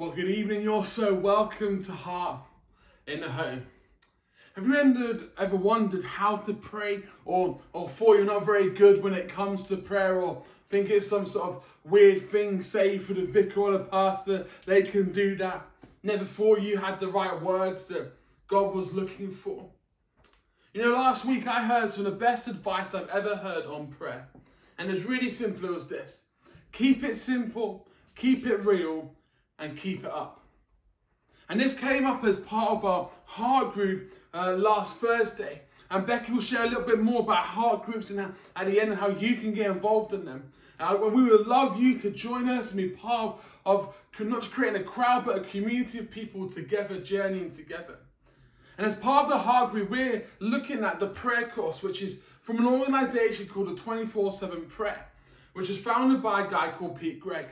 Well, good evening. You're so welcome to Heart in the Home. Have you ever, ever wondered how to pray, or or thought you're not very good when it comes to prayer, or think it's some sort of weird thing, say for the vicar or the pastor, they can do that? Never thought you had the right words that God was looking for. You know, last week I heard some of the best advice I've ever heard on prayer, and it's really simple as this: keep it simple, keep it real, and keep it up. And this came up as part of our heart group uh, last Thursday. And Becky will share a little bit more about heart groups and how, at the end and how you can get involved in them. Uh, and we would love you to join us and be part of, of not just creating a crowd, but a community of people together, journeying together. And as part of the heart group, we're looking at the prayer course, which is from an organization called the 24 7 Prayer, which is founded by a guy called Pete Greig.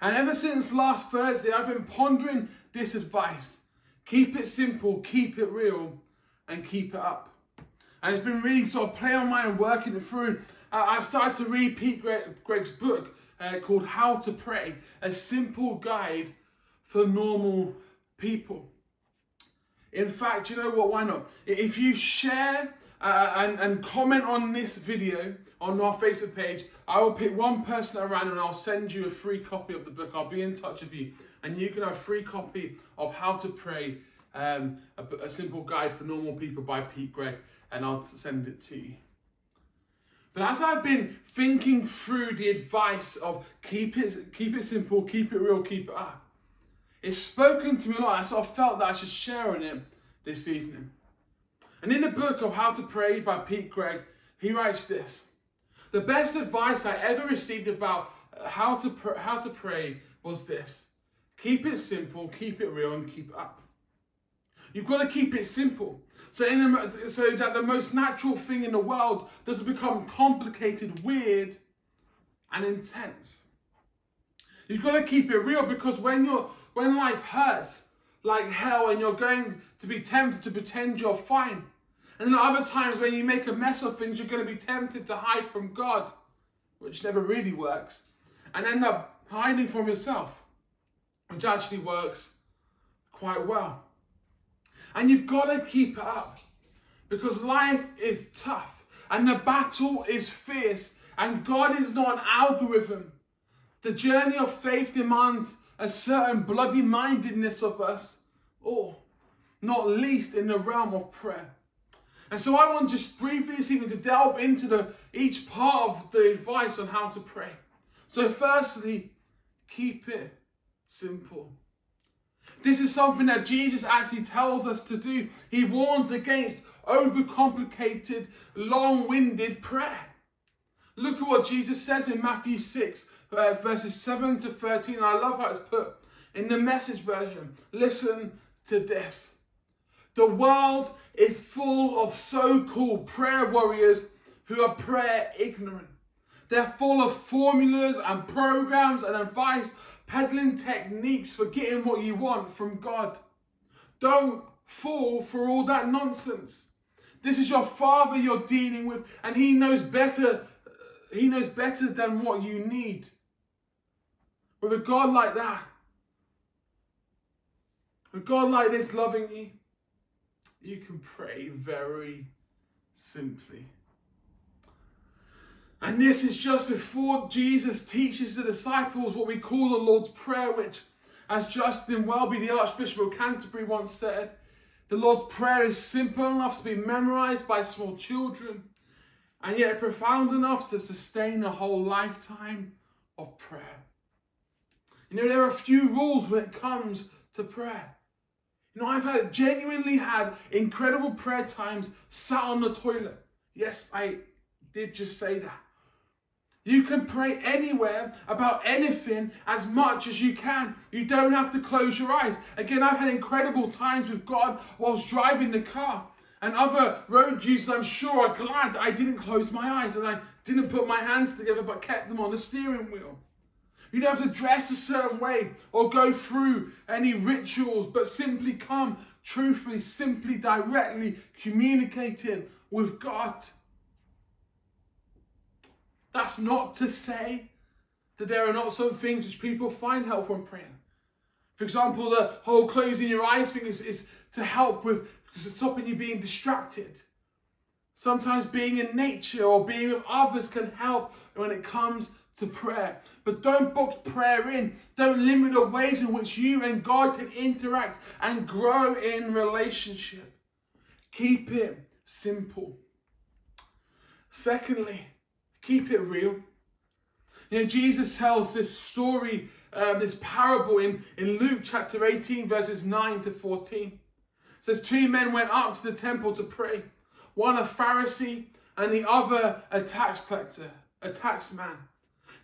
And ever since last Thursday, I've been pondering this advice keep it simple, keep it real, and keep it up. And it's been really sort of playing on my mind, working it through. Uh, I've started to read Pete Greig's book uh, called How to Pray, a simple guide for normal people. In fact, you know what? Why not? If you share uh, and, and comment on this video on our Facebook page, I will pick one person at random and I'll send you a free copy of the book. I'll be in touch with you, and you can have a free copy of How to Pray, um, a, a simple guide for normal people by Pete Greig, and I'll send it to you. But as I've been thinking through the advice of keep it, keep it simple, keep it real, keep it up, it's spoken to me a lot. I sort of felt that I should share on it this evening. And in the book of How to Pray by Pete Greig, he writes this The best advice I ever received about uh, how to, pr- how to pray was this keep it simple, keep it real, and keep it up. You've got to keep it simple. So, in the, so that the most natural thing in the world doesn't become complicated, weird, and intense. You've got to keep it real because when you're when life hurts, like hell and you're going to be tempted to pretend you're fine. And then other times when you make a mess of things, you're going to be tempted to hide from God, which never really works, and end up hiding from yourself, which actually works quite well. And you've got to keep it up because life is tough and the battle is fierce, and God is not an algorithm. The journey of faith demands a certain bloody mindedness of us, or not least in the realm of prayer. And so I want just briefly this evening to delve into the each part of the advice on how to pray. So firstly, keep it simple. This is something that Jesus actually tells us to do. He warns against overcomplicated, long-winded prayer. Look at what Jesus says in Matthew 6, uh, verses 7 to 13. I love how it's put in the message version. Listen to this. The world is full of so called prayer warriors who are prayer ignorant. They're full of formulas and programs and advice, peddling techniques for getting what you want from God. Don't fall for all that nonsense. This is your father you're dealing with, and he knows better. He knows better than what you need. With a God like that, a God like this loving you, you can pray very simply. And this is just before Jesus teaches the disciples what we call the Lord's Prayer, which, as Justin Welby, the Archbishop of Canterbury, once said, the Lord's Prayer is simple enough to be memorized by small children, and yet profound enough to sustain a whole lifetime of prayer. You know, there are a few rules when it comes to prayer. You know, I've had genuinely had incredible prayer times sat on the toilet. Yes, I did just say that. You can pray anywhere about anything as much as you can. You don't have to close your eyes. Again, I've had incredible times with God whilst driving the car. And other road users, I'm sure, are glad I didn't close my eyes and I didn't put my hands together but kept them on the steering wheel. You don't have to dress a certain way or go through any rituals, but simply come truthfully, simply, directly communicating with God. That's not to say that there are not some things which people find helpful in praying. For example, the whole closing your eyes thing is, is to help with stopping you being distracted. Sometimes being in nature or being with others can help when it comes to prayer. But don't box prayer in. Don't limit the ways in which you and God can interact and grow in relationship. Keep it simple. Secondly, keep it real. You know, Jesus tells this story, uh, this parable in, in Luke chapter 18, verses 9 to 14. It says, Two men went up to the temple to pray, one a Pharisee and the other a tax collector, a tax man.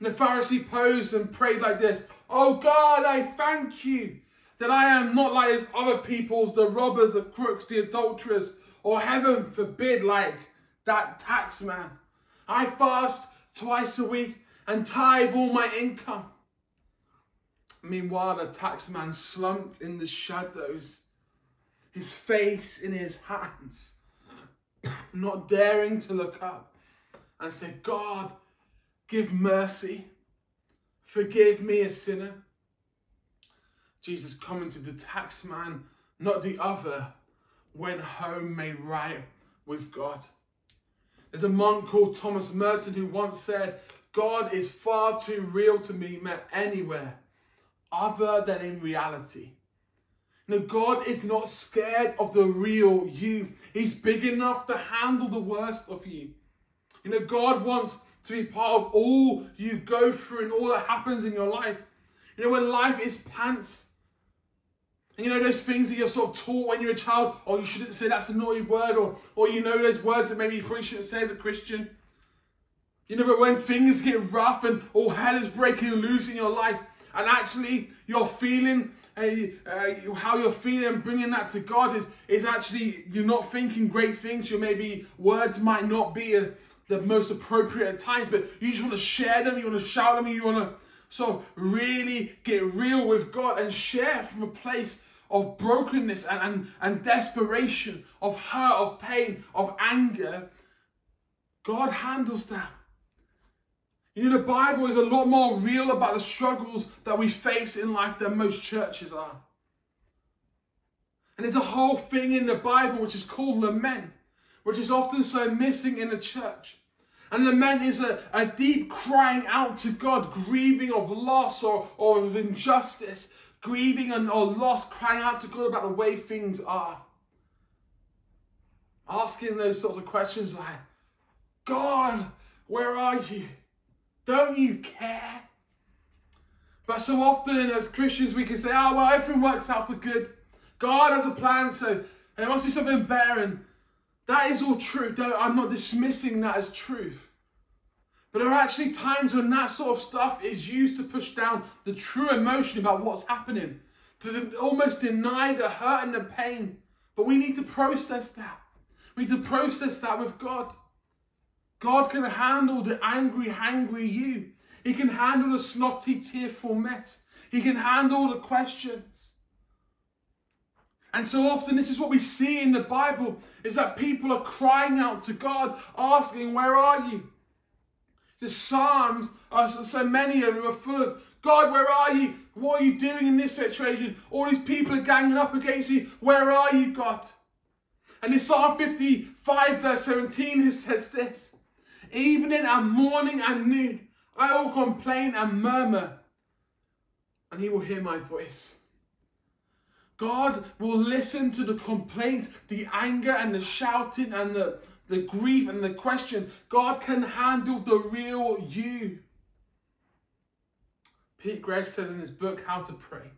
And the Pharisee posed and prayed like this Oh God, I thank you that I am not like those other peoples, the robbers, the crooks, the adulterers, or heaven forbid, like that tax man. I fast twice a week and tithe all my income. Meanwhile, the taxman slumped in the shadows, his face in his hands, not daring to look up and say, God, give mercy, forgive me a sinner. Jesus commented, the taxman, not the other, went home made right with God. There's a monk called Thomas Merton who once said, God is far too real to be met anywhere other than in reality. Know, God is not scared of the real you. He's big enough to handle the worst of you. You know, God wants to be part of all you go through and all that happens in your life. You know, when life is pants, and you know those things that you're sort of taught when you're a child, or oh, you shouldn't say that's a naughty word, or or you know those words that maybe you probably shouldn't say as a Christian. You know, but when things get rough and all hell is breaking loose in your life, and actually you're feeling uh, uh, how you're feeling bringing that to God is, is actually you're not thinking great things. Your maybe words might not be a, the most appropriate at times, but you just want to share them, you want to shout them, you want to sort of really get real with God and share from a place of brokenness and, and, and desperation, of hurt, of pain, of anger. God handles that. You know, the Bible is a lot more real about the struggles that we face in life than most churches are. And there's a whole thing in the Bible which is called lament, which is often so missing in the church. And lament is a, a deep crying out to God, grieving of loss or, or of injustice, grieving and, or loss, crying out to God about the way things are. Asking those sorts of questions like, God, where are you? Don't you care? But so often as Christians, we can say, oh, well, everything works out for good. God has a plan, so there must be something better. And that is all true. I'm not dismissing that as truth. But there are actually times when that sort of stuff is used to push down the true emotion about what's happening, to almost deny the hurt and the pain. But we need to process that. We need to process that with God. God can handle the angry, hangry you. He can handle the snotty, tearful mess. He can handle the questions. And so often, this is what we see in the Bible is that people are crying out to God, asking, Where are you? The Psalms are so many of them are full of God, where are you? What are you doing in this situation? All these people are ganging up against me. Where are you, God? And in Psalm 55, verse 17, it says this evening and morning and noon. I will complain and murmur, and he will hear my voice. God will listen to the complaint, the anger, and the shouting, and the, the grief and the question. God can handle the real you. Pete Greig says in his book, How to Pray.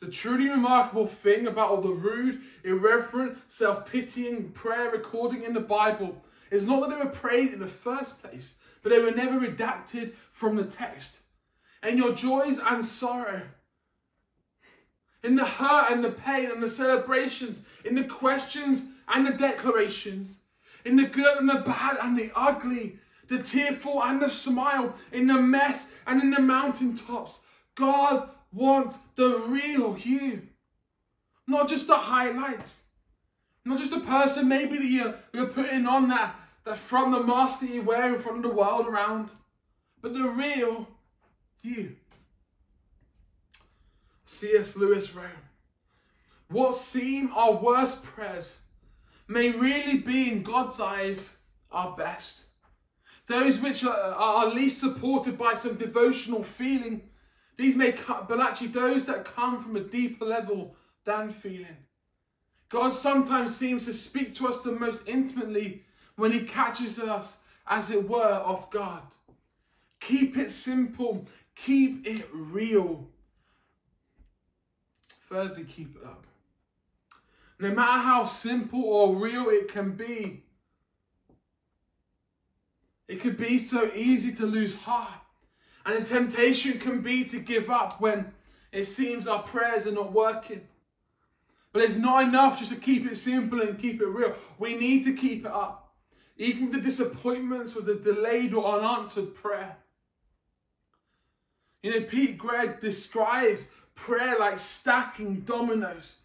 The truly remarkable thing about all the rude, irreverent, self pitying prayer recording in the Bible is not that they were prayed in the first place, but they were never redacted from the text. And your joys and sorrow, in the hurt and the pain and the celebrations, in the questions and the declarations, in the good and the bad and the ugly, the tearful and the smile, in the mess and in the mountaintops, God wants the real you, not just the highlights. Not just a person maybe that you're, you're putting on that, that front, the mask that you wear in front of the world around, but the real you. C.S. Lewis wrote, What seem our worst prayers may really be in God's eyes our best. Those which are, are least supported by some devotional feeling, these may come, but actually those that come from a deeper level than feeling. God sometimes seems to speak to us the most intimately when He catches us, as it were, off guard. Keep it simple, keep it real. Thirdly, keep it up. No matter how simple or real it can be, it could be so easy to lose heart. And the temptation can be to give up when it seems our prayers are not working. But it's not enough just to keep it simple and keep it real. We need to keep it up. Even the disappointments with a delayed or unanswered prayer. You know, Pete Greig describes prayer like stacking dominoes.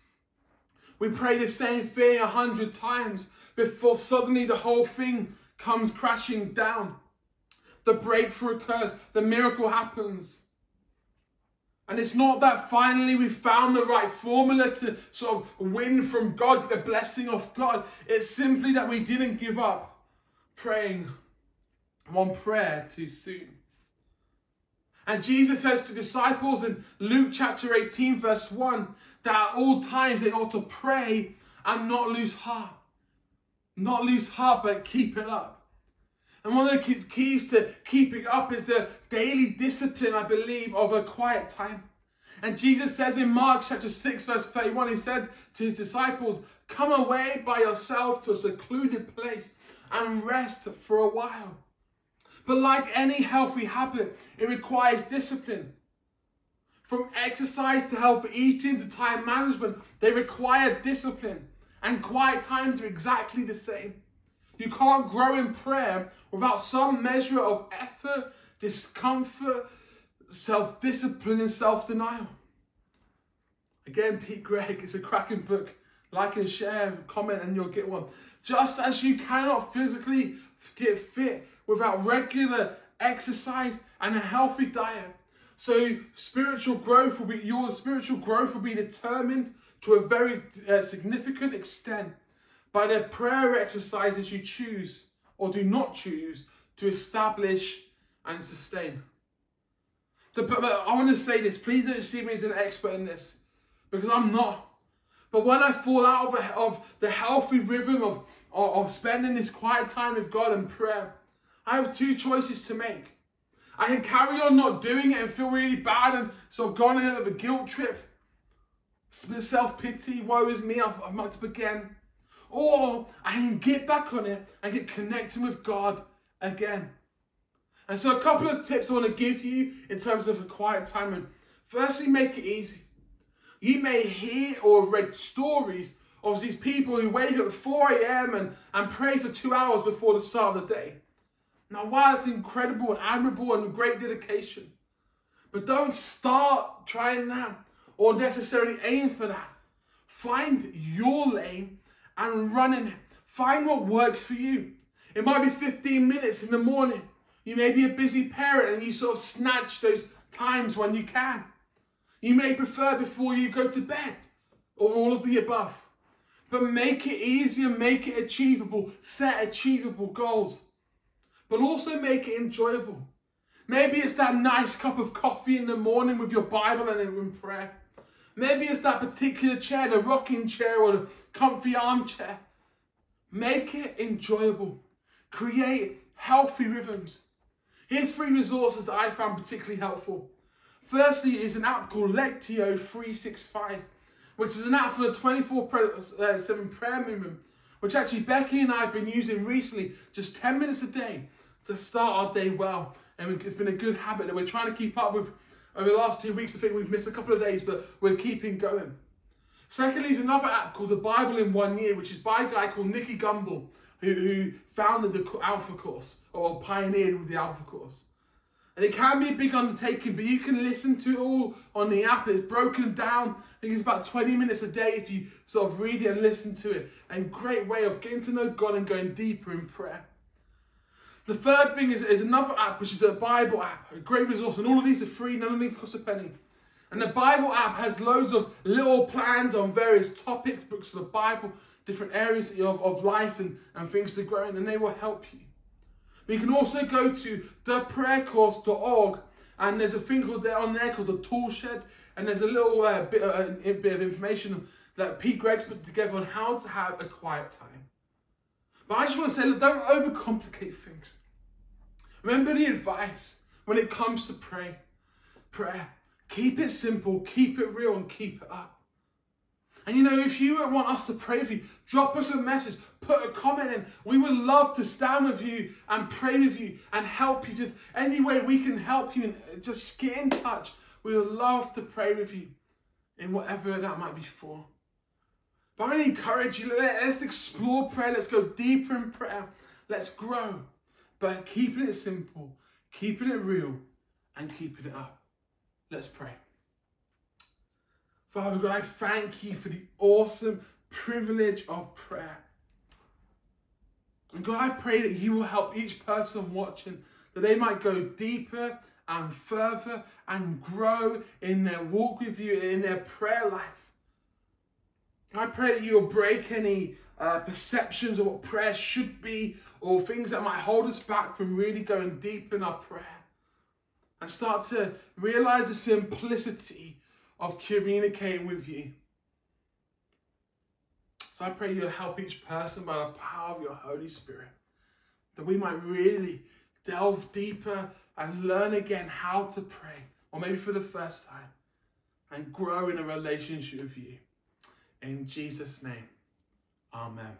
We pray the same thing a hundred times before suddenly the whole thing comes crashing down. The breakthrough occurs, the miracle happens. And it's not that finally we found the right formula to sort of win from God, the blessing of God. It's simply that we didn't give up praying one prayer too soon. And Jesus says to disciples in Luke chapter 18, verse 1, that at all times they ought to pray and not lose heart. Not lose heart, but keep it up. And one of the keys to keeping up is the daily discipline, I believe, of a quiet time. And Jesus says in Mark chapter 6, verse 31, he said to his disciples, Come away by yourself to a secluded place and rest for a while. But like any healthy habit, it requires discipline. From exercise to healthy eating to time management, they require discipline. And quiet times are exactly the same. You can't grow in prayer without some measure of effort, discomfort, self discipline, and self denial. Again, Pete Greig, it's a cracking book. Like and share, comment, and you'll get one. Just as you cannot physically get fit without regular exercise and a healthy diet, so spiritual growth will be your spiritual growth will be determined to a very uh, significant extent by the prayer exercises you choose or do not choose to establish and sustain. So, but, but I want to say this. Please don't see me as an expert in this because I'm not. But when I fall out of, a, of the healthy rhythm of, of, of spending this quiet time with God and prayer, I have two choices to make. I can carry on not doing it and feel really bad and sort of go on a guilt trip. Self pity, woe is me, I've, I've mucked up again. Or I can get back on it and get connected with God again. And so, a couple of tips I want to give you in terms of a quiet time. And firstly, make it easy. You may hear or read stories of these people who wake up at 4 a.m. And, and pray for two hours before the start of the day. Now, while it's incredible and admirable and great dedication, but don't start trying that or necessarily aim for that. Find your lane and run in it. Find what works for you. It might be 15 minutes in the morning. You may be a busy parent and you sort of snatch those times when you can. You may prefer before you go to bed or all of the above. But make it easier, make it achievable, set achievable goals. But also make it enjoyable. Maybe it's that nice cup of coffee in the morning with your Bible and in prayer. Maybe it's that particular chair, the rocking chair or the comfy armchair. Make it enjoyable. Create healthy rhythms. Here's three resources that I found particularly helpful. Firstly, is an app called Lectio 365, which is an app for the 24 uh, 7 prayer movement, which actually Becky and I have been using recently, just 10 minutes a day to start our day well. And it's been a good habit that we're trying to keep up with over the last two weeks, I think we've missed a couple of days, but we're keeping going. Secondly, is another app called The Bible in One Year, which is by a guy called Nicky Gumbel, who, who founded the Alpha Course, or pioneered with the Alpha Course. And it can be a big undertaking, but you can listen to it all on the app. It's broken down. I think it's about 20 minutes a day if you sort of read it and listen to it. And great way of getting to know God and going deeper in prayer. The third thing is, is another app, which is the Bible app, a great resource, and all of these are free, none of these cost a penny. And the Bible app has loads of little plans on various topics, books of the Bible, different areas of, of life and, and things to grow in, and they will help you. But you can also go to theprayercourse.org, and there's a thing called there on there called the tool shed, and there's a little uh, bit, uh, a bit of information that Pete Greig's put together on how to have a quiet time. But I just want to say, look, don't overcomplicate things. Remember the advice when it comes to pray, prayer. Keep it simple, keep it real, and keep it up. And you know, if you want us to pray for you, drop us a message, put a comment in. We would love to stand with you and pray with you and help you. Just any way we can help you, and uh, just get in touch. We would love to pray with you in whatever that might be for. But I really encourage you, let's explore prayer, let's go deeper in prayer, let's grow. But keeping it simple, keeping it real, and keeping it up. Let's pray. Father God, I thank you for the awesome privilege of prayer. And God, I pray that you will help each person watching that they might go deeper and further and grow in their walk with you, in their prayer life. I pray that you'll break any uh, perceptions of what prayer should be or things that might hold us back from really going deep in our prayer and start to realize the simplicity of communicating with you. So I pray you'll help each person by the power of your Holy Spirit, that we might really delve deeper and learn again how to pray, or maybe for the first time, and grow in a relationship with you. In Jesus' name, Amen.